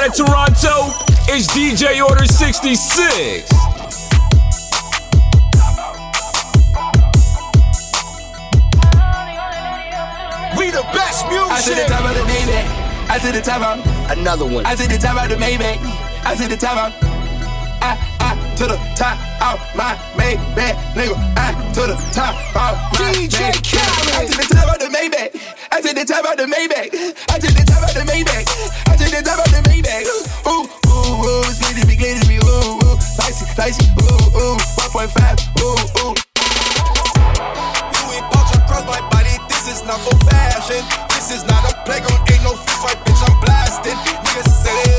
out of Toronto, it's DJ Order 66. We the best music. I to the top of the Maybach. I to the top of another one. I to the top of the Maybach. I to the top of I, I to the top of my Maybach, nigga. I to the top of my DJ Khaled. I to the top of the Maybach. I to the top of the Maybach. I to the top of the Maybach. I to the top of the Maybach. Ooh, ooh, ooh, it's glittery, be glittery, ooh, ooh, spicy, spicy, ooh, ooh, 1.5, ooh, ooh. You ain't pouch across my body. This is not for fashion. This is not a playground. Ain't no fish fight, bitch. I'm blasting. Niggas say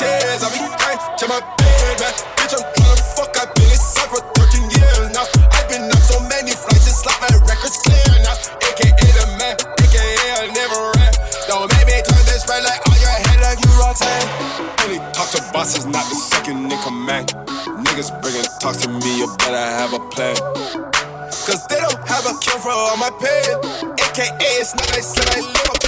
tears, I'll be crying to my bed, man. Bitch, I'm fuck. I've been inside for 13 years now. I've been on so many flights, it's like my record's clear now. AKA the man, AKA I never ran. Don't make me turn this red like on your head like you rotten. Only talk to bosses, not the second in command. Niggas bringing talks to me, you better have a plan. Cause they don't have a cure for all my pain. AKA, it's not I said I live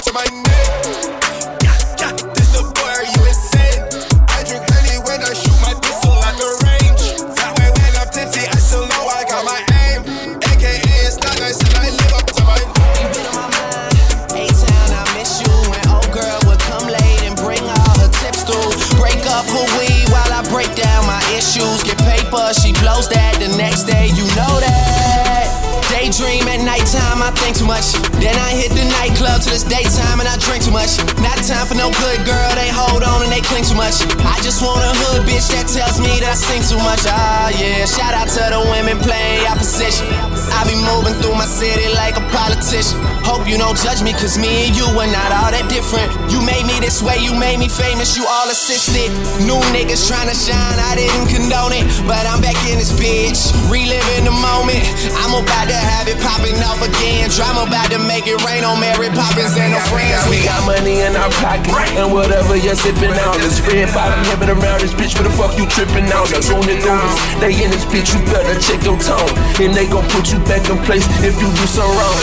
paper, she blows that the next day, you know that. Daydream at nighttime, I think too much. Then I hit the nightclub till it's daytime and I drink too much. Not time for no good girl, they hold on and they cling too much. I just want a hood bitch that tells me that I sing too much. Ah, yeah. Shout out to the women playing opposition. I be moving through my city like a politician. Hope you don't judge me, cause me and you are not all that different. You made me this way, you made me famous, you all assisted. New niggas trying to shine, I didn't condone it. But I'm back in this bitch, reliving the moment. I'm about to have it popping off again. Drama about to make it rain on Mary Poppins and her friends. We got money in our pocket, and whatever you're sipping out is red bottom heaving around this bitch. Where the fuck you tripping out? That's on the goons. They in this bitch, you better check your tone, and they gon' put you back in place if you do some wrong.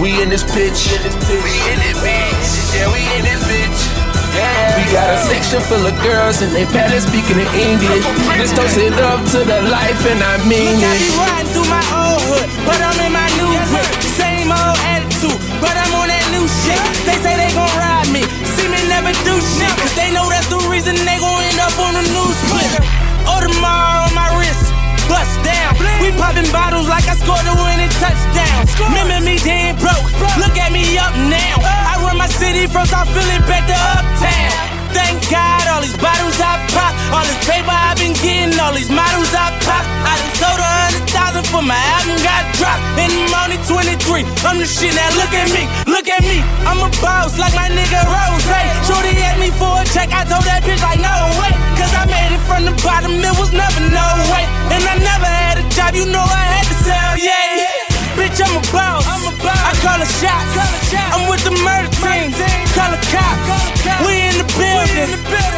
We in this bitch. We in this bitch. Yeah, we in this bitch. Yeah. We got a section full of girls and they better speaking in English. This toast it up to the life and I mean Look, I be it. riding through my old hood, but I'm in my new whip. Same old attitude, but I'm on that new shit. They say they gon' ride me, see me never do shit. Cause they know that's the reason they gon' end up on the news clip. Audemars oh, on my wrist, bust down. We popping bottles like I scored a winning touchdown. Remember me dead broke, look at me up now. Uh. I run my city from South Philly back to Uptown. Thank God, all these bottles I pop, all this paper I've been getting, all these models I pop. I done sold a hundred thousand for my album got dropped. And I'm only 23. I'm the shit now. Look at me, look at me. I'm a boss like my nigga Rose. Shorty asked me for a check. I told that bitch like no way, cause I made it from the bottom. It was never no way, and I never had a job. You know I had to sell, yeah. Bitch, I'm a boss. I'm a boss. I call a shot. I'm with the murder team. Call a cop. We in the building.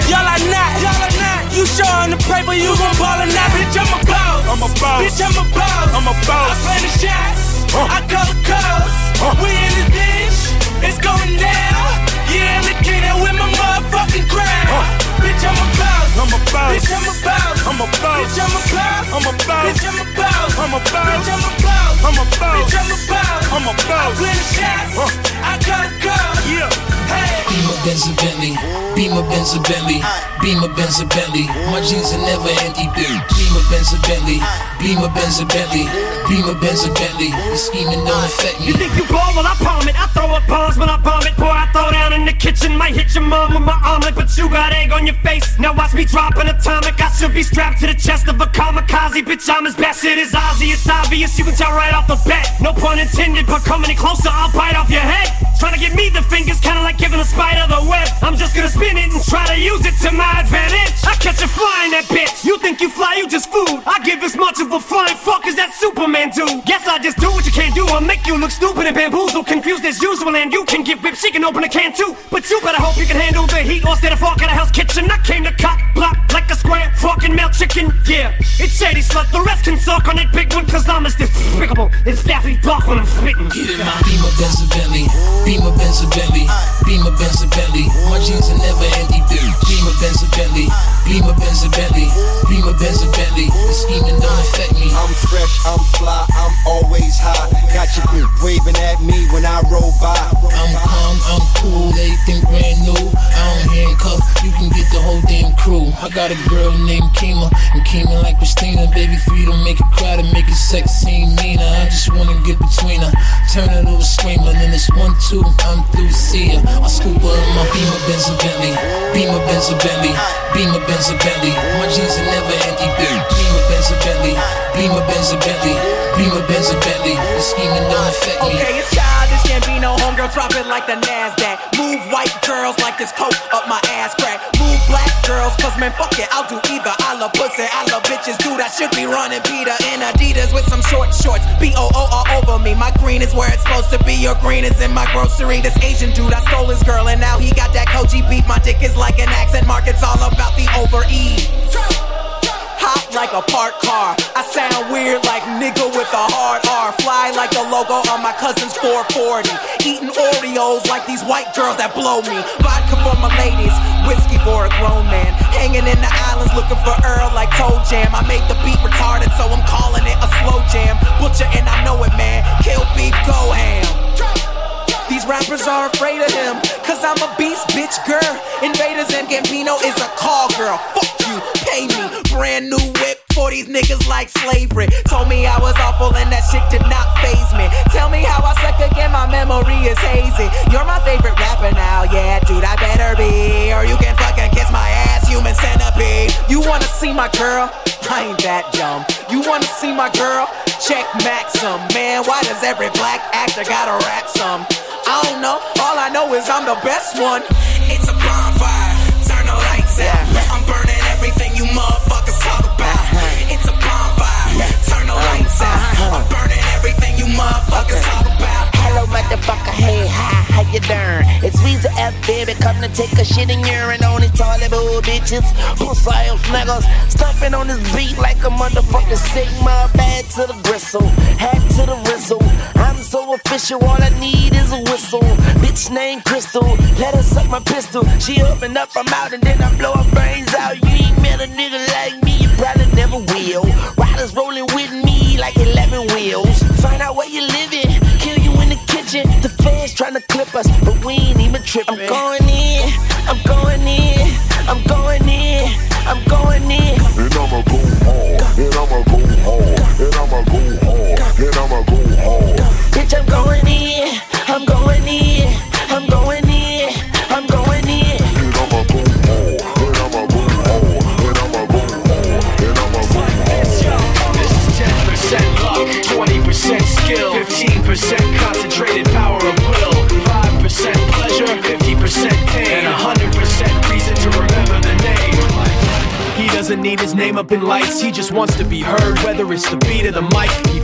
Y'all are not. You showing the paper, you gon' ball or not. Bitch, I'm a boss. I'm a boss. Bitch, I'm a boss. I'm a boss. I play the shots. Uh. I call the calls. Uh. We in this bitch. It's going down. Yeah, I'm the king with my motherfucking crown. Uh. Bitch, I'm a boss. I'm a boss. Bitch, I'm a boss. I'm a boss. Bitch, I'm a boss. I'm a boss. Bitch, I'm a boss. I'm a boss. Bitch, I'm a boss. I'm a boss. Bitch, I'm a boss. I'm a I boss. play the shots. Uh. I call the calls. Yeah. Hey. Beamer Benz and Bentley, Beamer Benz and Bentley, Beamer Benz and Bentley. My jeans are never empty. Beamer Benz and Bentley, Beamer Benz and Bentley, Beamer Benz and Bentley. The scheming don't affect me. You think you ball? Well, I palm it. I throw up bombs when I bomb it. Boy, I throw down in the kitchen. Might hit your mom with my omelet, but you got egg on your face. Now watch me drop an atomic. I should be strapped to the chest of a kamikaze. Bitch, I'm as it is Ozzy. It's obvious. You can tell right off the bat. No pun intended, but come any closer, I'll bite off your head. Trying to give me the fingers, kinda like giving a spider the web. I'm just gonna spin it and try to use it to my advantage. I catch a fly in that bitch. You think you fly, you just food. I give as much of a flying fuck as that Superman do. Guess I just do what you can't do. I'll make you look stupid and bamboozle, confused as usual. And you can get whipped, she can open a can too. But you better hope you can handle the heat or instead of fuck at a Hell's Kitchen. I came to cop block like fucking melt chicken. Yeah, it's shady slut. The rest can suck on that big one, cause I'm as despicable as Daffy Duck when I'm spitting. Get in my Beamer Benz and Bentley, Beamer Benz and Bentley, Beamer Benz and Benz a Bentley. Beamer Benz a Bentley. Beamer Benz a Bentley. The scheming don't affect me. I'm fresh, I'm fly, I'm always high. Got your group waving at me when I roll by. I'm calm, I'm cool, everything brand new. I don't handcuff, you can get the whole damn crew. I got a girl named Kima, and Kima like Christina. Baby, for you to make it cry to make it sex seem meaner. I just wanna get between her, turn her to a screamer. Then it's one, two, I'm through, see her. I scoop her in my Beamer, Benz, and Bentley. Beamer, Benz, and Bentley. Beamer, Benz, and Bentley. My jeans are never empty, Beamer, Benz, and Bentley. Beamer, Benz, and Bentley. Beamer, Benz, and Bentley. The scheming don't affect me. Okay, it's childish no homegirl, drop it like the Nasdaq. Move white girls like this coat up my ass crack. Move black girls, cause man, fuck it, I'll do either. I love pussy, I love bitches, dude. I should be running Peter in Adidas with some short shorts. B O O all over me. My green is where it's supposed to be. Your green is in my grocery. This Asian dude, I stole his girl, and now he got that Koji beef. My dick is like an accent mark. It's all about the overeat. A parked car. I sound weird like nigga with a hard R. Fly like the logo on my cousin's 440. Eating Oreos like these white girls that blow me. Vodka for my ladies, whiskey for a grown man. Hanging in the islands looking for Earl like Toe Jam. I made the beat retarded, so I'm calling it a slow jam. Butcher and I know it, man. Kill beef, go ham. These rappers are afraid of him, cause I'm a beast, bitch, girl. Invaders and Gambino is a call girl. Fuck you, pay me. Brand new whip for these niggas like slavery. Told me I was awful and that shit did not phase me. Tell me how I suck again, my memory is hazy. You're my favorite rapper now, yeah, dude, I better be. Or you can fucking kiss my ass, human centipede. You wanna see my girl? I ain't that dumb. You wanna see my girl? Check Maxim. Man, why does every black actor gotta rap some? I don't know. All I know is I'm the best one. It's a bonfire. Turn the lights out. I'm burning everything you motherfuckers talk about. Uh-huh. It's a bonfire. Turn the lights out. Uh-huh. I'm burning everything you motherfuckers talk about. Hello, motherfucker. Hey, hi, how you doing? It's Weezer F, baby. Come to take a shit and urine on these toilet bowl bitches. Pussy ass niggas. Stuffing on this beat like a motherfucking Sigma. Bad to the bristle. Hat to the rizzle. I'm so official. All I need is a whistle. Bitch named Crystal. Let her suck my pistol. She open up, I'm out, and then I blow her brains out. You ain't met a nigga like me. You probably never will. Riders rolling with me like 11 wheels. Find out where you living. Fans trying to clip us, but we ain't even tripping. I'm going in. I'm going in. I'm going in. I'm going in. Doesn't need his name up in lights, he just wants to be heard, whether it's the beat or the mic. He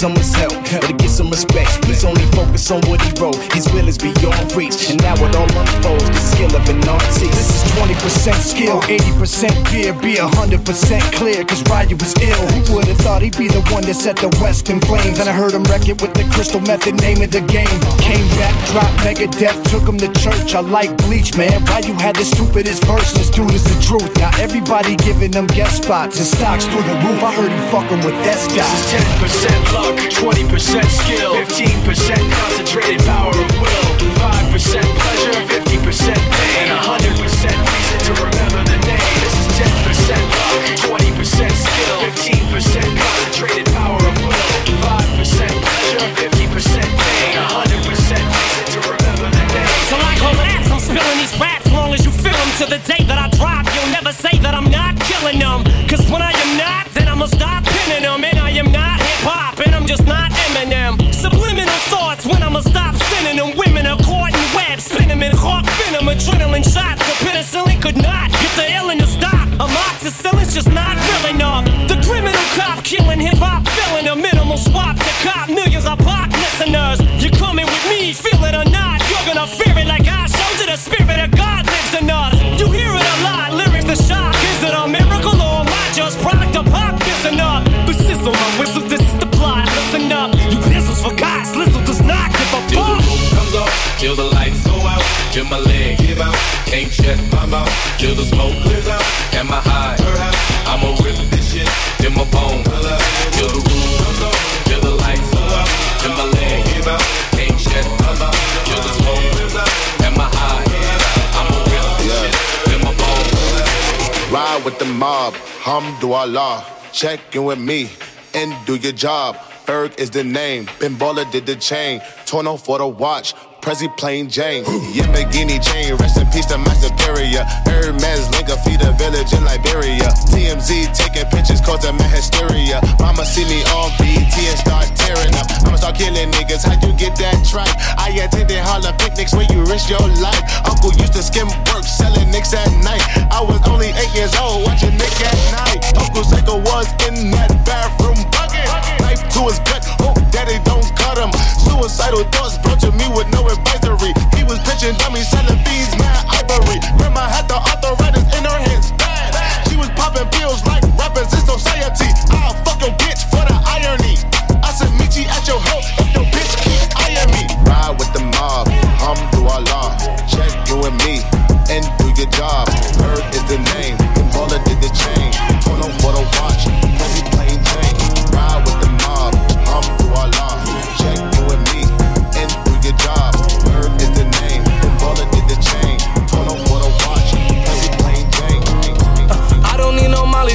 someone's help or to get some respect. He's only focused on what he wrote, his will is beyond reach, and now it all unfolds the skill of an artist. This is 20% skill, 80% fear, be 100% clear, cause Ryu was ill. Who would've thought he'd be the one that set the West in flames? And I heard him wreck it with the crystal method, name of the game. Came back, dropped Megadeth, took him to church. I like Bleach, man. Ryu had the stupidest verse, this dude is the truth. Now everybody giving them guest spots and stocks through the roof. I heard he fucking with that This guy. is 10% luck, 20% skill, 15% concentrated power of will, 5% pleasure, 50% pain, and 100% reason to remember the name. This is 10% luck, 20% skill, 15% concentrated power of will, 5% pleasure, 50% pain, 100% reason to remember the name. So I collapse, I'm spilling these raps long as you feel them to the day that I drop. You'll never say that I'm not killing them. Cause when I am not, then I'ma stop pinning them. And I am not hip hop, and I'm just not adrenaline shots. The penicillin could not shut my mouth till the smoke clears out. Am I high? I'ma rip this shit till my bone. Till the roof till the lights go out, till my leg give out. Can't shut my mouth till the smoke clears out. Am I high? I'ma rip this shit till my bone. Ride with the mob, hamdulillah. Check in with me and do your job. Ferg is the name. Ben Baller did the chain. Torno for the watch. Prezi plain Jane. Yamagini chain. Rest in peace to my superior. Hermes Linka feed a village in Liberia. TMZ taking pictures causing my hysteria. Mama see me on BT and start tearing up. I'ma start killing niggas. How you get that tripe? I attended Harlem picnics where you risk your life. Uncle used to skim work selling nicks at night. I was only eight years old watching Nick at night. Uncle Psycho was in that bathroom bucket. Knife to his gut. Hope daddy don't cut him. Suicidal thoughts brought to me with no advisory. He was pitching dummies, selling beans, mad ivory. Grandma had the arthritis in her hands, bad. She was popping pills like rappers in society. I'll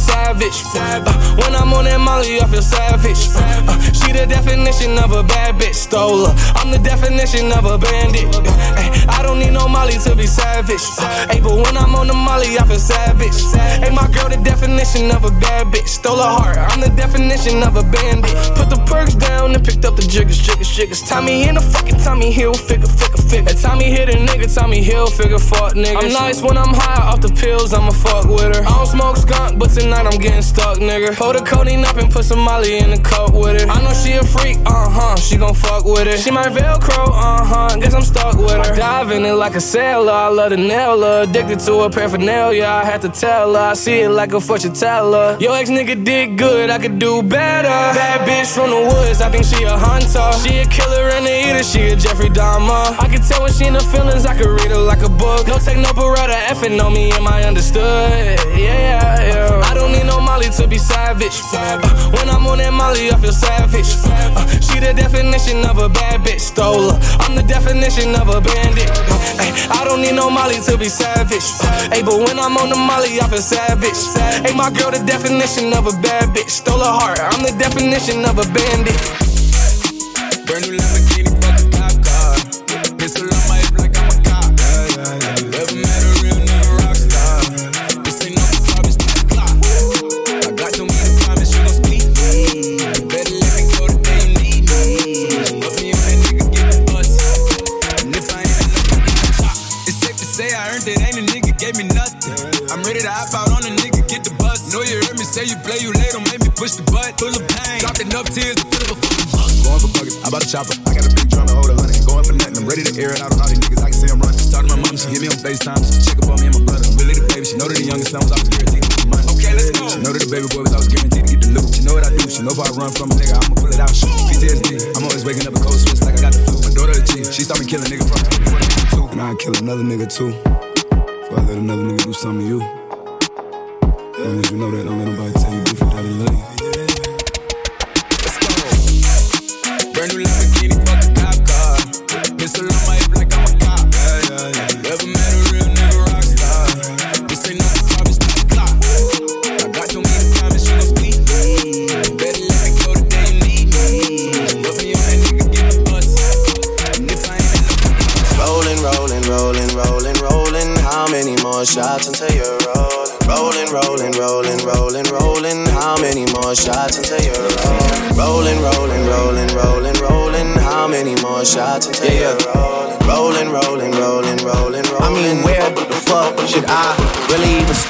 savage. Uh, when I'm on that Molly, I feel savage. Uh, she the definition of a bad bitch. Stole her. I'm the definition of a bandit. Ay, I don't need no Molly to be savage. Ay, but when I'm on the Molly, I feel savage. Hey, my girl, the definition of a bad bitch. Stole her heart. I'm the definition of a bandit. Put the perks down and picked up the jiggers, jiggers, jiggers. Tommy in the fucking Tommy Hill figure, figure, figure. Tommy hit a nigga, Tommy Hill figure, fuck nigga. I'm nice when I'm high off the pills, I'ma fuck with her. I don't smoke skunk, but tonight I'm getting stuck, nigga. Pull the codeine up and put some Molly in the cup with it. I know she a freak, uh huh. She gon' fuck with it. She my Velcro, uh huh. Guess I'm stuck with her. Dive in it like a sailor. I love the nail. Addicted to her paraphernalia. I had to tell her. I see it like a fortune teller. Yo, ex nigga did good. I could do better. Bad bitch from the woods. I think she a hunter. She a killer and a eater. She a Jeffrey Dahmer. I can tell when she in the feelings. I could read her like a book. No take no beretta. Effing on me. Am I understood? Yeah, yeah. I don't need no Molly to be savage. Uh, when I'm on that Molly, I feel savage. Uh, she the definition of a bad bitch. Stole her. I'm the definition of a bandit. Uh, ay, I don't need no Molly to be savage. Uh, ay, but when I'm on the Molly, I feel savage. Hey, my girl, the definition of a bad bitch. Stole her heart. I'm the definition of a bandit. Brand new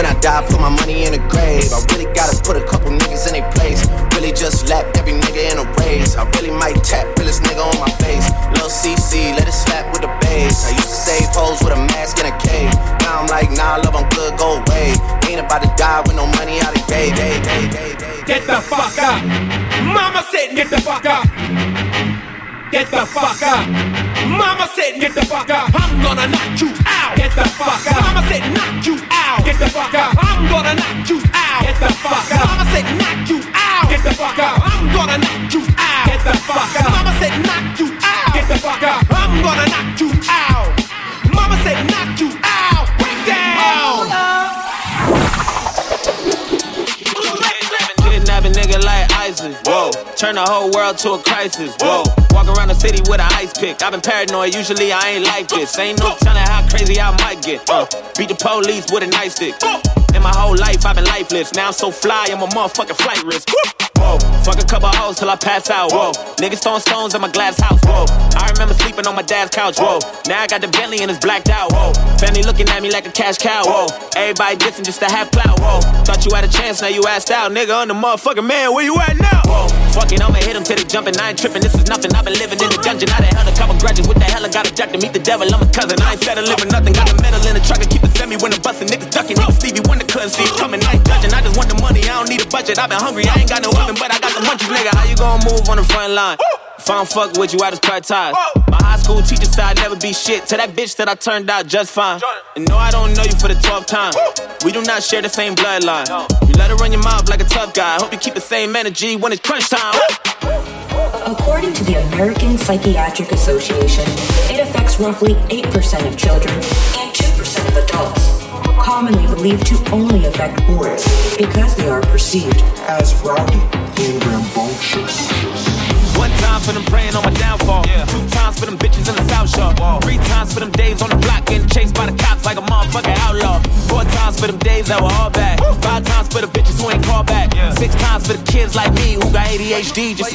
When I die, put my money in the grave. I really gotta put a couple niggas in their place. Really just lap every nigga in a race. I really might tap realest nigga on my face. Lil CC, let it slap with the bass. I used to save hoes with a mask in a cave. Now I'm like, nah, love, I'm good, go away. Ain't about to die with no money out of gay, gay, gay, gay, gay. Get the fuck up. Mama said, get the fuck up. Get the fuck up. Mama said, get the fuck up. I'm gonna knock you out. Get the fuck up. Mama said, knock you out. Get the fuck up. I'm gonna knock you out. Get the fuck up. Mama said, knock you out. Get the fuck up. I'm gonna knock you out. Get the fuck up. Mama said, knock you out. Get the fuck up. I'm gonna knock you out. Whoa. Turn the whole world to a crisis. Whoa. Walk around the city with an ice pick. I've been paranoid, usually I ain't like this. Ain't no telling how crazy I might get. Uh, beat the police with a nightstick. In my whole life, I've been lifeless. Now I'm so fly, I'm a motherfucking flight risk. Whoa. Fuck a couple hoes till I pass out. Whoa. Niggas throwing stones at my glass house. Whoa. I remember sleeping on my dad's couch. Whoa. Now I got the Bentley and it's blacked out. Whoa. Family looking at me like a cash cow. Whoa. Everybody dissing just to have clout. Whoa. Thought you had a chance, now you asked out. Nigga, I'm the motherfucking man. Where you at now? Whoa. Fuck it, I'ma hit him till they jumping. I ain't tripping. This is nothing. I've been living in the dungeon. I done held a couple grudges. What the hell? I got a jack to meet the devil. I'm a cousin. I ain't settling for nothing. Got a medal in the truck and keep it semi when the bustin'. Niggas ducking. Niggas Stevie Wonder couldn't see it coming. I ain't judging. I just want the money. I don't need a budget. I've been hungry. I ain't got no oven, but I got the munchies, nigga. How you gonna move on the front line? If I don't fuck with you, I just cut ties. My high school teacher said I'd never be shit. To that bitch that I turned out just fine. And no, I don't know you for the 12th time. We do not share the same bloodline. You let her run your mouth like a tough guy. Hope you keep the same energy when it's crunch time. According to the American Psychiatric Association, it affects roughly 8% of children and 2% of adults, commonly believed to only affect boys because they are perceived as rowdy and rambunctious. One time for them praying on my downfall. Two times for them bitches in the South Shore. Three times for them days on the block getting chased by the cops like a motherfucking outlaw. Four times for them days that were all bad. Five times for the bitches who ain't called back. Six times for the kids like me who got ADHD. Just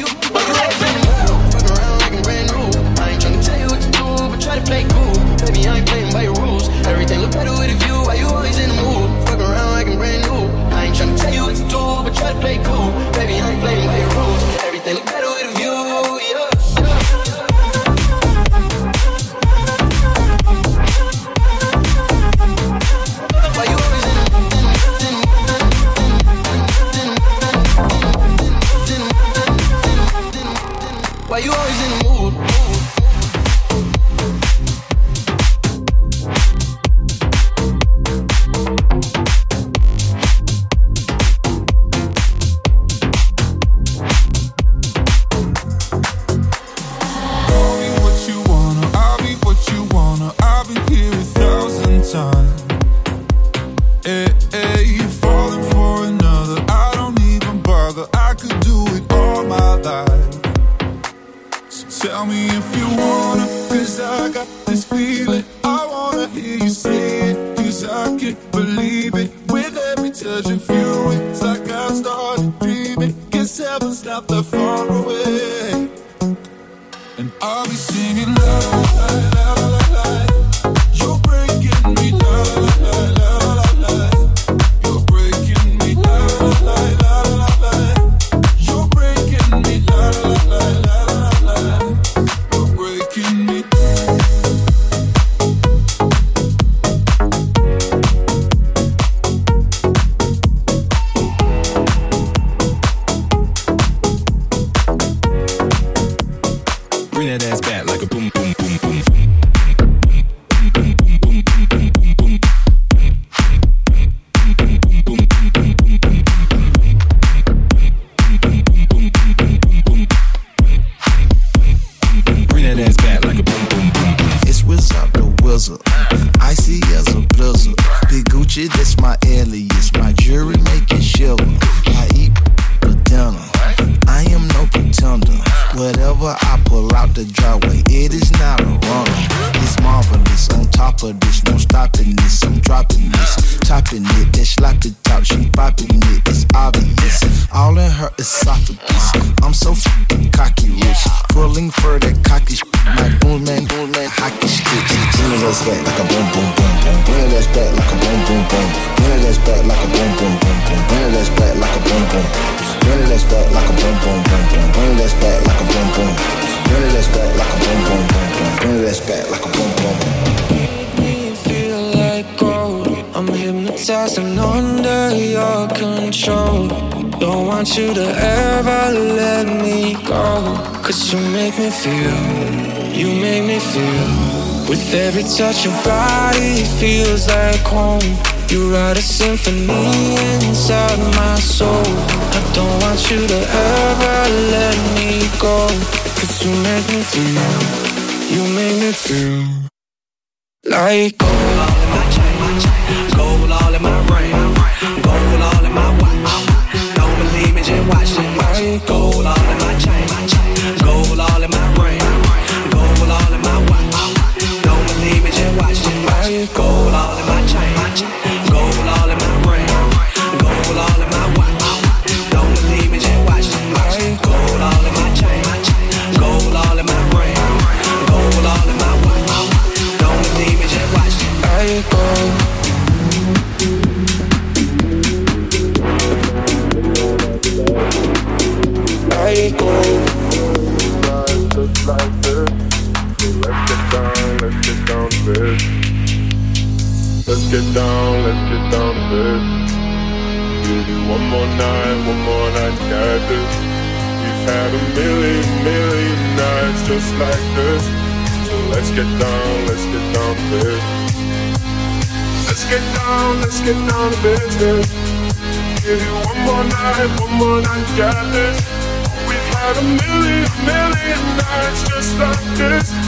I ain't tryna tell you what to do, but try to play cool. Baby, I ain't playing by your rules. Everything look better with a view. Why you you what to do, but try to play cool. With every touch, of body feels like home. You write a symphony inside my soul. I don't want you to ever let me go. Cause you make me feel, you make me feel. Like gold all in my chain, gold all in my ring, gold all in my watch. Don't believe me, just watch it. Gold all in my chain, it. Let's get down, let's get down to this. Give you one more night, one more night, got this. We've had a million, million nights just like this. So let's get down, let's get down to this. Let's get down, let's get down to business. Give you one more night, one more night, got this. We've had a million, million nights just like this.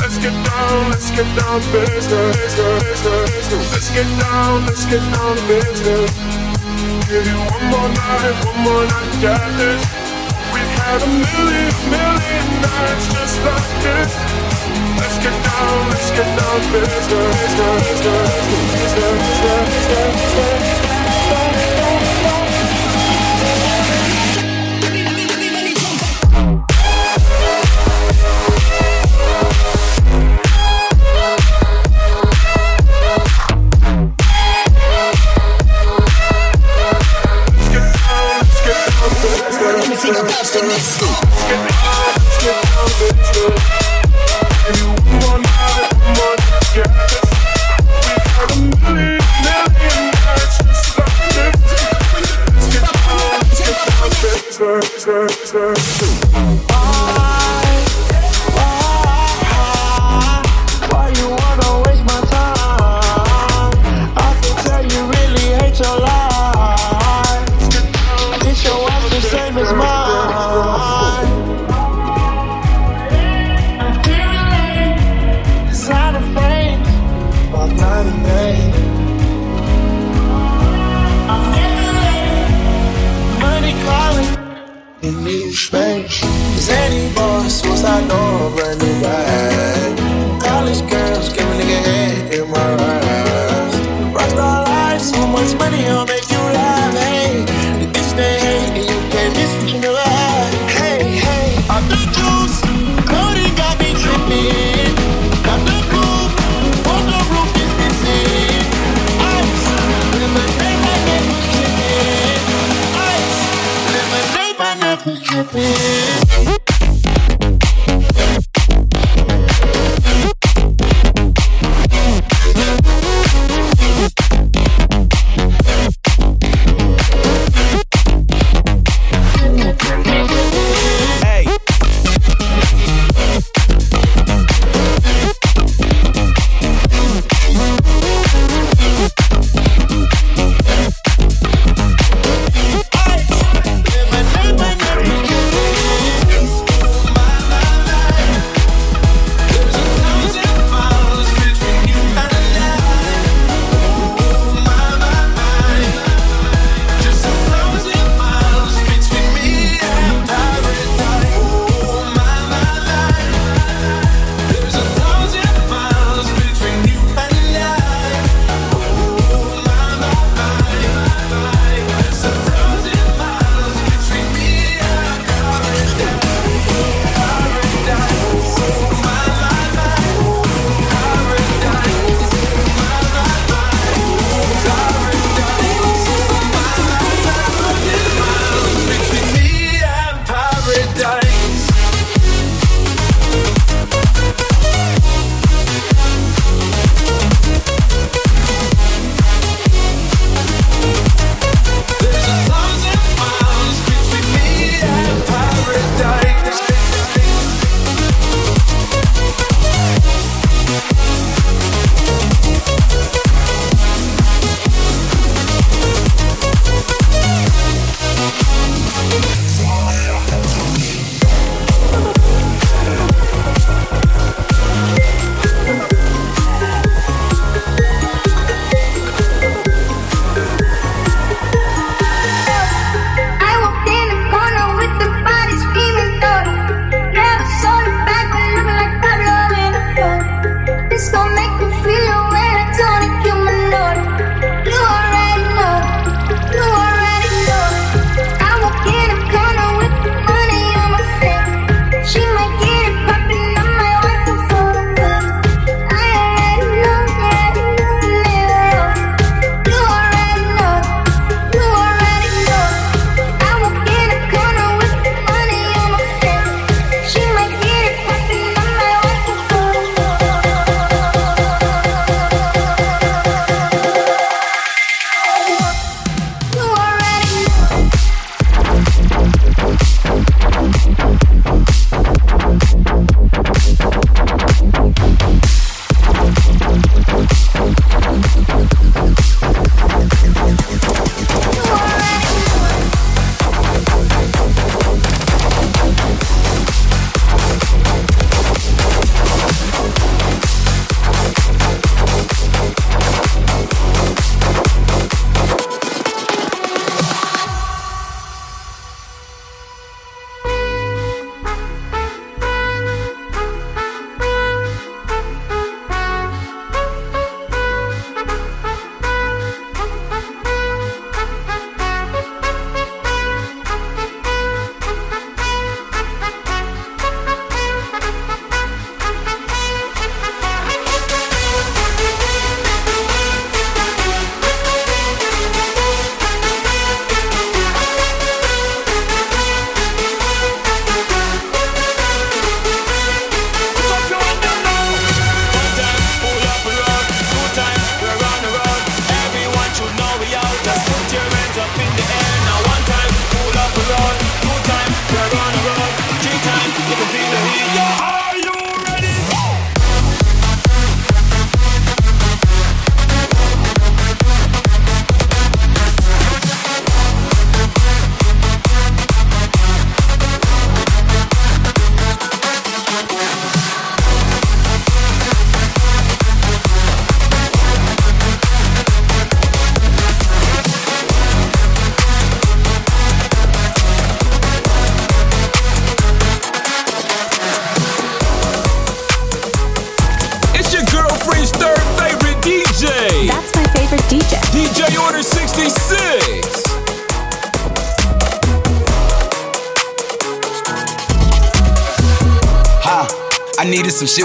Let's get down, let's get down business. Let's get down, let's get down business. Give you one more night, one more night, got this. We've had a million, million nights just like this. Let's get down, let's get down to business.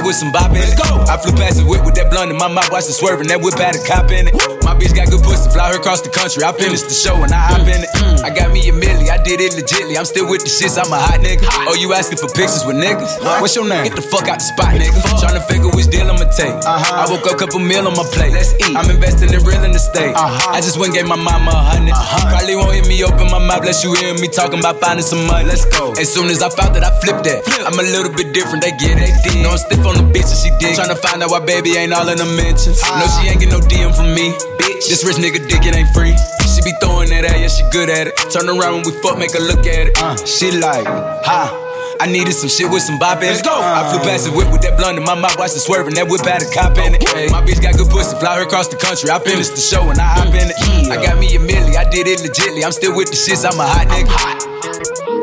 With some bop in it. Go. I flew past the whip with that blunt in my mouth, watched it swerving. That whip had a cop in it. My bitch got good pussy, fly her across the country. I finished the show and I hop in it. I got me a milli, I did it legitly. I'm still with the shits, I'm a hot nigga. Oh, you asking for pictures with niggas? What's your name? Get the fuck out the spot, nigga. Tryna figure which deal I'ma take. Uh-huh. I woke up, a couple meal on my plate. Let's eat. I'm investing in real estate. Uh-huh. I just went and gave my mama a 100 uh-huh. Probably won't hear me open my mouth, unless you hear me talking about finding some money. Let's go. As soon as I found that, I flipped that. I'm a little bit different, they get it. No, I'm stiff on the bitch and she dig. Tryna find out why baby ain't all in the mentions. No, she ain't get no DM from me. Bitch, this rich nigga dick, it ain't free. She be throwing that at, yeah, she good at it. Turn around when we fuck, make her look at it. Uh, she like, ha. I needed some shit with some bop in it. Let's go. I flew past the whip with that blunt in my mouth, watched it swerving. That whip had a cop in it. My bitch got good pussy, fly her across the country. I finished the show and I hop in it. I got me a milli, I did it legitly. I'm still with the shits, I'm a hot nigga.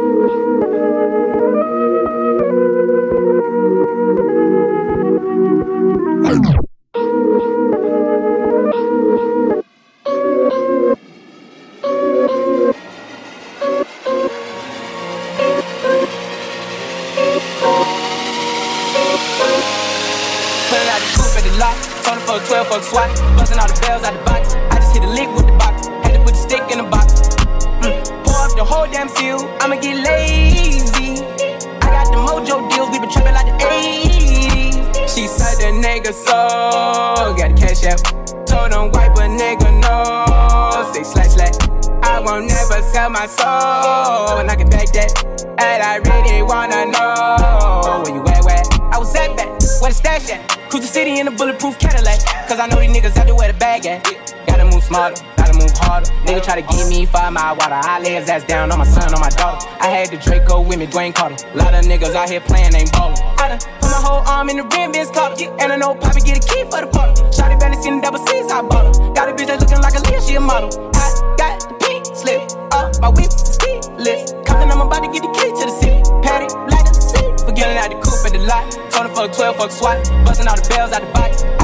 At. Gotta move smarter, gotta move harder. Nigga try to give me five mile water. I lay his ass down on my son, on my daughter. I had the Draco with me, Dwayne Carter. Lot of niggas out here playing, ain't ballin'. I done put my whole arm in the rim, Vince Carter. And I know Poppy get a key for the party. Shotty barely seen the double C's, I bought her. Got a bitch that's looking like a Leah, she a model. I got the pink slip, uh, my whip is keyless. Compton, I'm about to get the key to the city. Patty, like the city. Forgetting out the coupe at the lot. Told him for a 12 fuck swat. Busting all the bells out the box.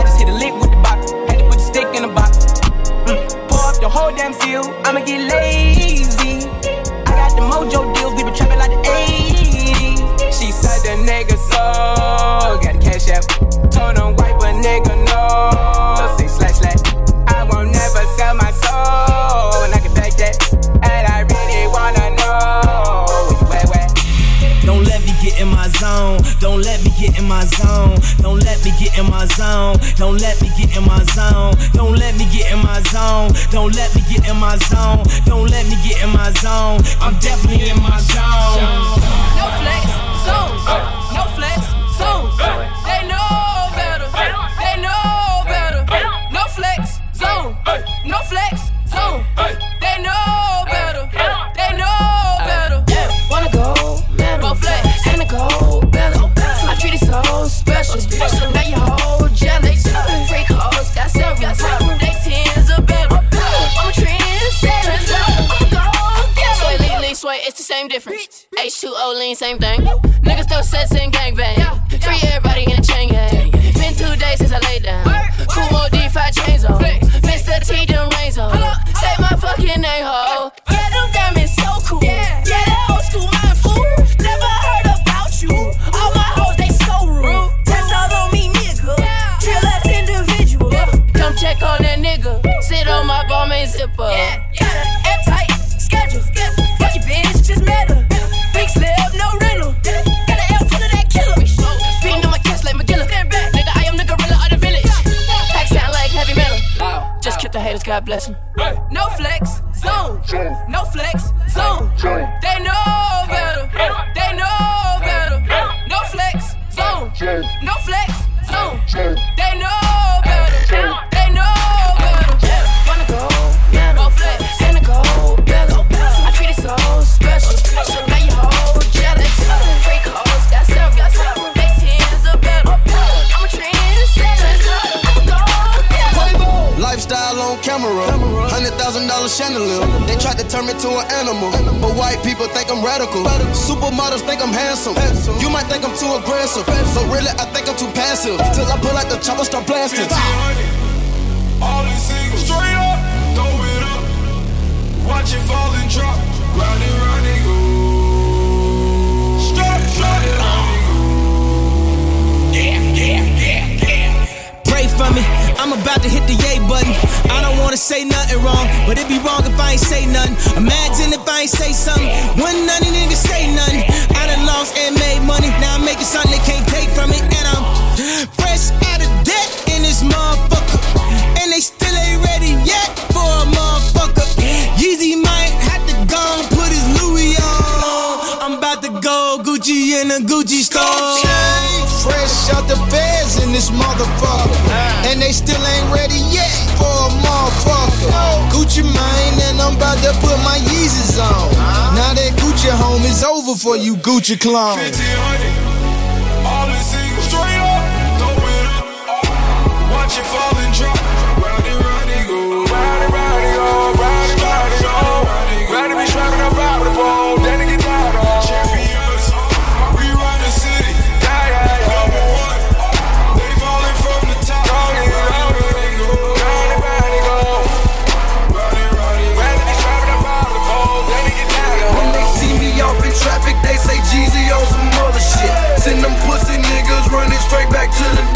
Get in my zone. Don't let me get in my zone. Don't let me get in my zone. Don't let me get in my zone. Don't let me get in my zone. I'm definitely in my zone. No flex, zone. No flex, same difference. H2O lean, same thing. Niggas throw sets in gangbang. God bless them. No radical. Supermodels think I'm handsome. You might think I'm too aggressive. So really, I think I'm too passive. Till I pull out the chopper, start blasting. All these singles straight up, throw it up. Watch it fall and drop. Round and round and go. Hit the yay button. I don't wanna say nothing wrong, but it'd be wrong if I ain't say nothing. Imagine if I ain't say something. One none of niggas say nothing. I done lost and made money. Now I'm making something they can't take from me. And I'm out the feds in this motherfucker. And they still ain't ready yet for a motherfucker. Gucci mine, and I'm about to put my Yeezys on. Now that Gucci home is over for you, Gucci clone. All the straight up, throw it up. Watch it fall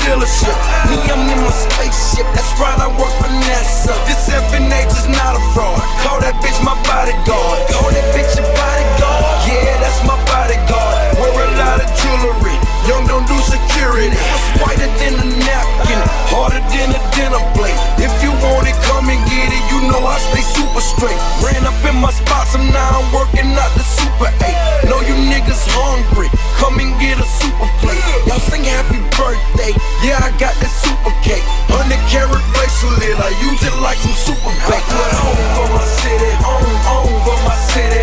dealership. Me, I'm in my spaceship. That's right, I work for NASA. This FNH is not a fraud. Call that bitch my bodyguard. Call that bitch your bodyguard. Yeah, that's my bodyguard. Wear a lot of jewelry. Young don't do security. It's whiter than a napkin, harder than a dinner plate. If you want it, come and get it. You know I stay super straight. Ran up in my spots, and now I'm working out the super eight. Know you niggas hungry. Come and get a super plate. Y'all sing happy birthday. Yeah, I got the super cake. 100 carat bracelet. I use it like some super bait. Put on for my city. On, on for my city.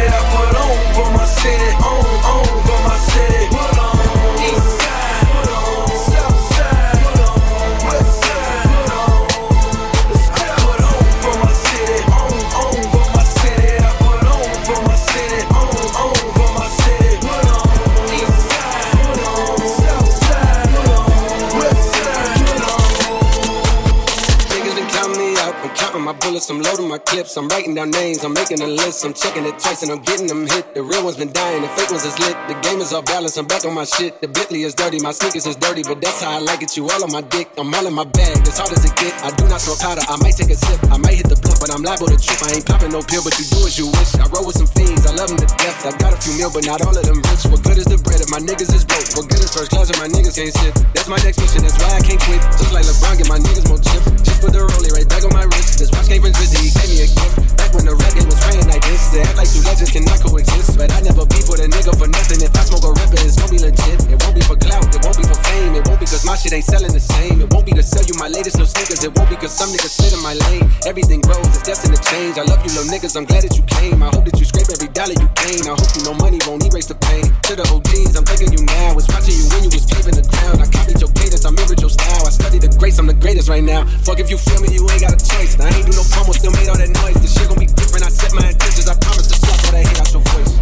My clips. Writing down names, I'm making a list. I'm checking it twice and I'm getting them hit. The real ones been dying, the fake ones is lit. The game is off balance, I'm back on my shit. The Bentley is dirty, my sneakers is dirty, but that's how I like it. You all on my dick, I'm all in my bag. As hard as it get, I do not smoke powder. I might take a sip, I might hit the blunt, but I'm liable to trip. I ain't popping no pill, but you do as you wish. I roll with some fiends, I love them to death. I got a few mil, but not all of them rich. What good is the bread if my niggas is broke? What good is first class if my niggas can't sit? That's my next mission, that's why I can't quit. Just like LeBron, get my niggas more chips. Just put the rollie right back on my wrist. This watch came from Drizzy, he gave me a gift. Back when the rap game was praying like this. They act like two legends cannot coexist. But I never beef with a nigga for nothing. If I smoke a rapper, it's gonna be legit. It won't be for clout, it won't be for fame. It won't be cause my shit ain't selling the same. It won't be to sell you my latest little sneakers. It won't be cause some niggas sit in my lane. Everything grows, it's destined to change. I love you little niggas, I'm glad that you came. I hope that you scrape every dollar you gain. I hope you know money won't erase the pain. To the OGs, I'm thanking you now. Was watching you when you was paving the ground. I copied your cadence, I mirrored your style. I studied the grace, I'm the greatest right now. Fuck if you feel me, you ain't got a choice. I ain't do no promo, still made all that noise. This shit gon' be different. I set my intentions, I promise to slap all that hate out your voice.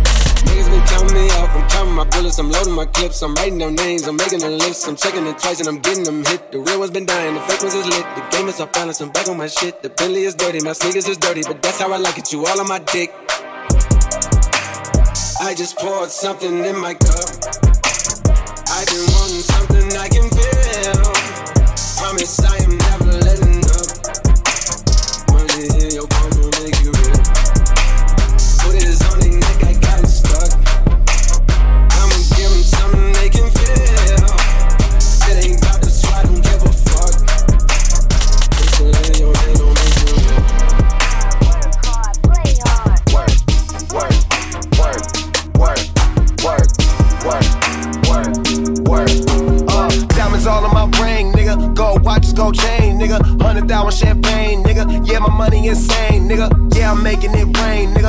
Niggas been counting me out. I'm counting my bullets, I'm loading my clips. I'm writing down names, I'm making a list. I'm checking it twice and I'm getting them hit. The real ones been dying, the fake ones is lit. The game is off balance, I'm back on my shit. The Bentley is dirty, my sneakers is dirty, but that's how I like it. You all on my dick. I just poured something in my cup. I've been wanting something I can feel. Promise I am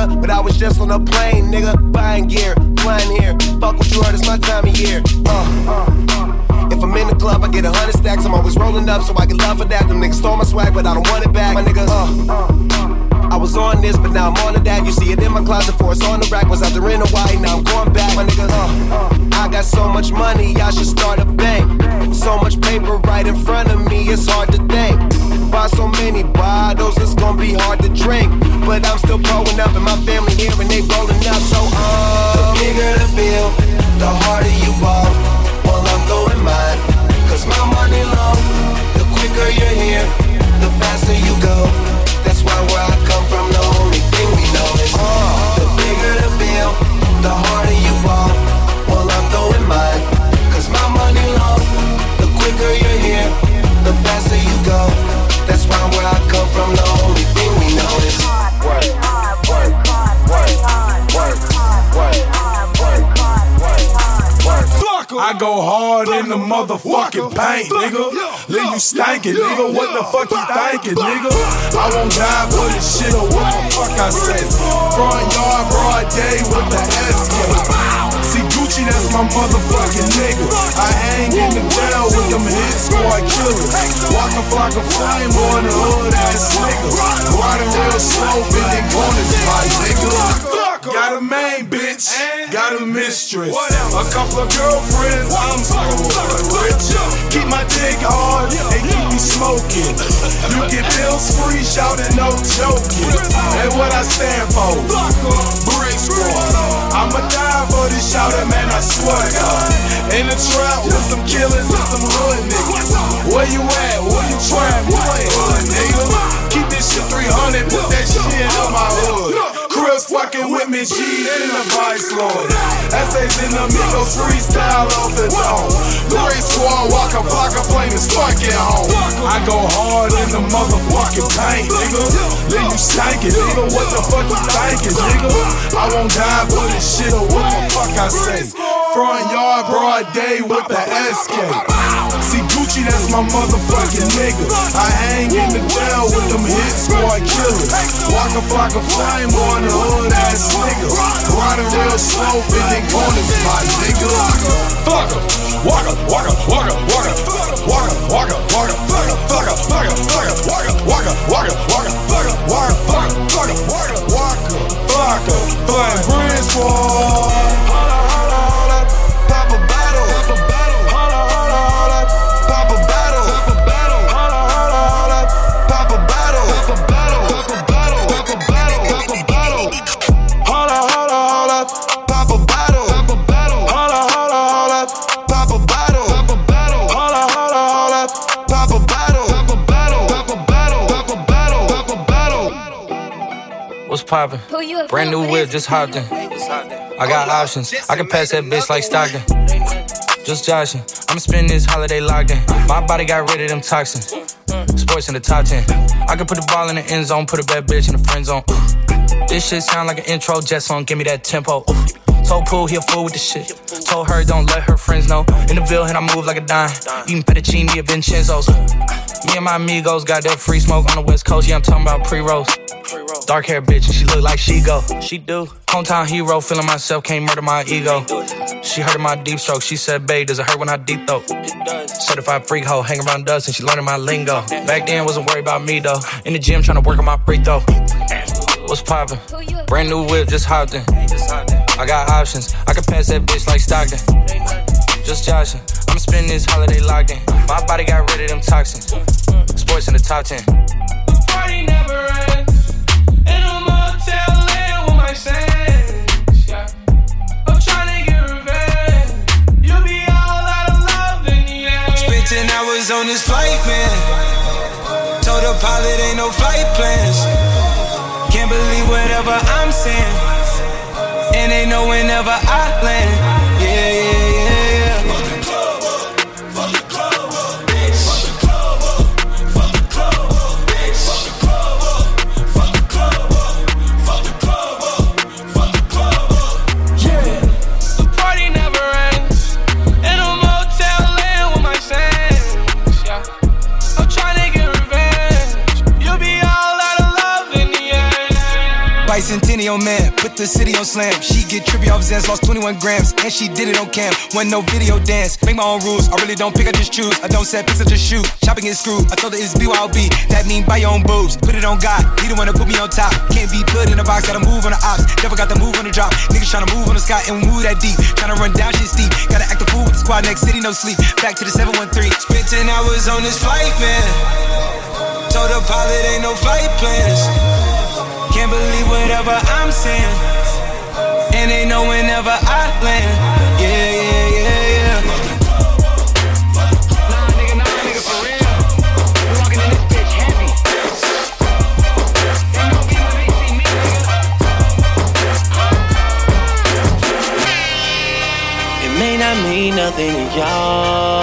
nigga. But I was just on a plane, nigga. Buying gear, flying here. Fuck what you heard, it's my time of year. Uh, if I'm in the club, I get a hundred stacks. I'm always rolling up, so I get love for that. Them niggas stole my swag, but I don't want it back. My nigga, uh, I was on this, but now I'm on to that. You see it in my closet for it's on the rack. Was out there in Hawaii, now I'm going back. My nigga, uh, I got so much money, I should start a bank. So much paper right in front of me, it's hard to think. Buy so many bottles, it's gonna be hard to drink. But I'm still growing up, and my family here, and they rolling up. So, uh, the bigger the bill, the harder you ball. Well, I'm going mine, cause my money paint, nigga. Leave you stankin', nigga. What the fuck you thinking, nigga? I won't die for this shit or what the fuck I say. Front yard, broad day with the S See Gucci, that's my motherfucking nigga. I hang in the jail with them hit squad killers. Walking like a flame on the hood ass nigga. Riding real slow, bending corners, my nigga. Got a main bitch, got a mistress. A couple of girlfriends, I'm so rich. Keep my dick hard and keep me smoking. You get bills free, shouting no joking. And what I stand for, brick squad. I'ma die for this shouting, man, I swear to God. In the trap with some killers and some hood niggas. Where you at? Where you trap? You ain't hood, nigga. Keep this shit 300, put that shit on my hood. Chris fucking with me, G's in the Vice Lord. Essays in the Migos freestyle off the dome. Three squad, walk a block of flame is fucking home. I go hard in the motherfucking paint, nigga. Leave you stankin', nigga. What the fuck you thinking, nigga? I won't die for this shit or what the fuck I say. Front yard, broad day with the SK. See Gucci, that's my motherfucking nigga. I hang in the jail with them hit squad killers. Walk a flock of flame on the hood ass nigga. Riding real slow, bending corners, my nigga. Fuck em. Walk em, walk em, walk em, walk em. Walk em, walk em, walk em. Fuck em, fuck em, fuck em, fuck em. Walk em, walk em, walk em, walk em. Fuck em, walk em, fuck em, fuck em. Walk em, walk em, fuck em. Flame Bridge Squad. Poppin'? Brand new whip, just hopped in. I got options. I can pass that bitch like Stockton. Just joshing. I'ma spend this holiday locked in. My body got rid of them toxins. Sports in the top 10. I can put the ball in the end zone, put a bad bitch in the friend zone. This shit sound like an intro jet song, give me that tempo. Told Pooh he a fool with the shit. Told her don't let her friends know. In the Ville, and I move like a dime. Eating fettuccine at Vincenzo's. Me and my amigos got that free smoke on the west coast. Yeah, I'm talking about pre-rolls. Dark hair bitch, and she look like she go. She do. Hometown hero, feeling myself, can't murder my ego. She heard of my deep stroke. She said, babe, does it hurt when I deep throat? Certified freak hoe, hang around us, and she learning my lingo. Back then, wasn't worried about me though. In the gym, trying to work on my free throw. What's poppin'? Brand new whip, just hopped in. I got options. I can pass that bitch like Stockton. Just joshing. I'ma spend this holiday locked in. My body got rid of them toxins. Sports in the top 10. Party never ends. I'm. Spent 10 hours on this flight, man. Told the pilot ain't no flight plans. Can't believe whatever I'm saying. And they know whenever I land. Yeah, yeah, end. Bicentennial man, put the city on slam. She get trippy off Zans, lost 21 grams, and she did it on cam. Wasn't no video dance. Make my own rules. I really don't pick, I just choose. I don't set picks, I just shoot. Shopping is screwed. I told her it's BYOB. That mean buy your own boobs. Put it on God. He the one to put me on top. Can't be put in a box, gotta move on the ops. Never got the move on the drop. Niggas tryna move on the sky and move that deep. Tryna run down shit steep. Gotta act a fool with the squad next city, no sleep. Back to the 713. Spent 10 hours on this flight, man. Told the pilot ain't no flight plans. Can't believe whatever I'm saying. And they know whenever I land. Yeah, yeah, yeah, yeah. Nigga for real They no give me see me nigga It may not mean nothing to y'all.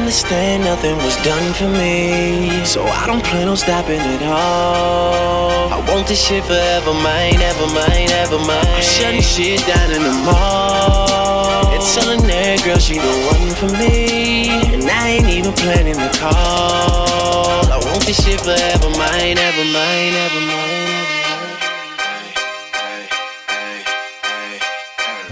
Understand nothing was done for me. So I don't plan on stopping at all. I want this shit forever, mine, ever mine, ever mine. I'm shutting shit down in the mall. And telling that girl she the one for me. And I ain't even planning the call. I want this shit forever, mine, ever mine, ever mine.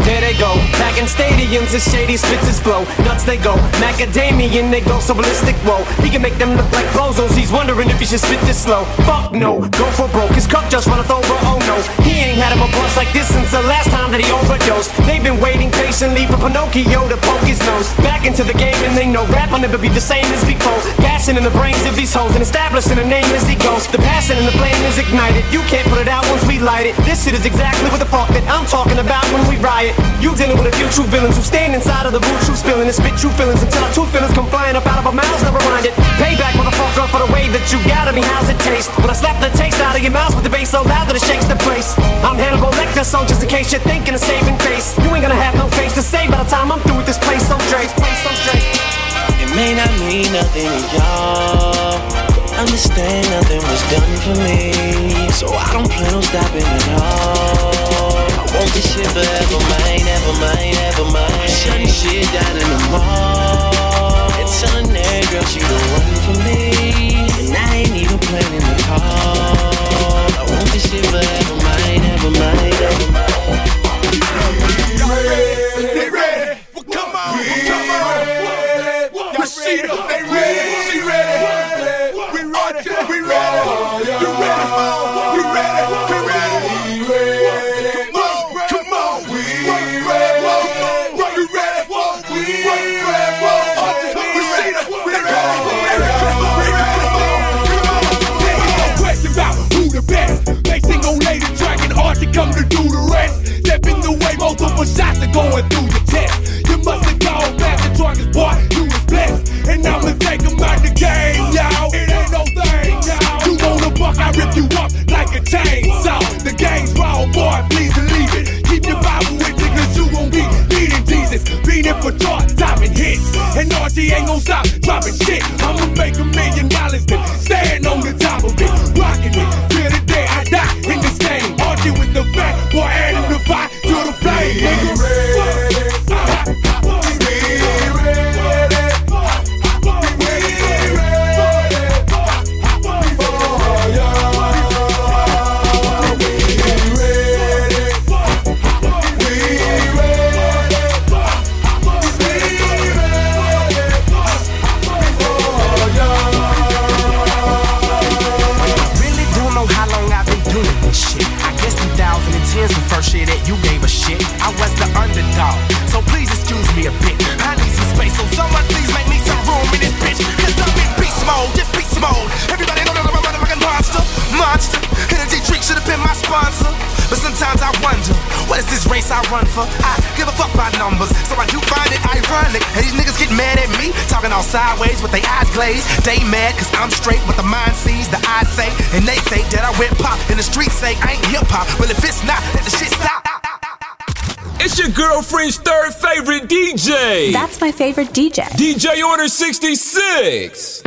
There they go, in stadiums, the shady spits his flow. Nuts they go, macadamian they go so ballistic. Whoa, he can make them look like bozos. He's wondering if he should spit this slow. Fuck no, go for broke. His cup just runneth over. Oh no, he ain't had him a bust like this since the last time that he overdosed. They've been waiting patiently for Pinocchio to poke his nose back into the game, and they know rap will never be the same as before. Passion in the brains of these hoes and establishing a name as he goes. The passion and the flame is ignited. You can't put it out once we light it. This shit is exactly what the fuck that I'm talking about when we riot. You dealing with a few true villains who stand inside of the booth, true spilling and spit true feelings until our true feelings come flying up out of our mouths. Never mind it. Payback, motherfucker, for the way that you got at me. How's it taste? When I slap the taste out of your mouth with the bass so loud that it shakes the place. I'm Hannibal Lecter, so just in case you're thinking of saving face, you ain't gonna have no face to save by the time I'm through with this place. So Drake, place so Drake. It may not mean nothing to y'all. Understand nothing was done for me. So I don't plan on stopping at all. I want this shit forever, mine, ever mine, ever mine. I'm shutting shit down in the mall. And telling that girl she the one for me. And I ain't even planning the call. I want this shit forever, mine, ever mine, ever mine. Y'all ready? They ready? Well, come on, come on. Rashida, they ready? She ready? We ready? We ready? Oh, you ready? We ready? Come to do the rest. Step in the way, multiple shots are going through your chest. You must have gone back to Target's boy, you was blessed. And I'ma take him out the game, y'all. It ain't no thing, y'all. You want a buck, I rip you up like a chainsaw. The game's wrong, boy, please believe it. Keep your Bible with you, cause you gon' be needing Jesus. Beating for chart, topping hits. And RG ain't gon' sideways with their eyes glazed. They mad cause I'm straight, what the mind sees, the eyes say. And they say that I went pop, and the streets say I ain't hip hop. Well, if it's not, let the shit stop. It's your girlfriend's third favorite DJ. That's my favorite DJ. DJ Order 66.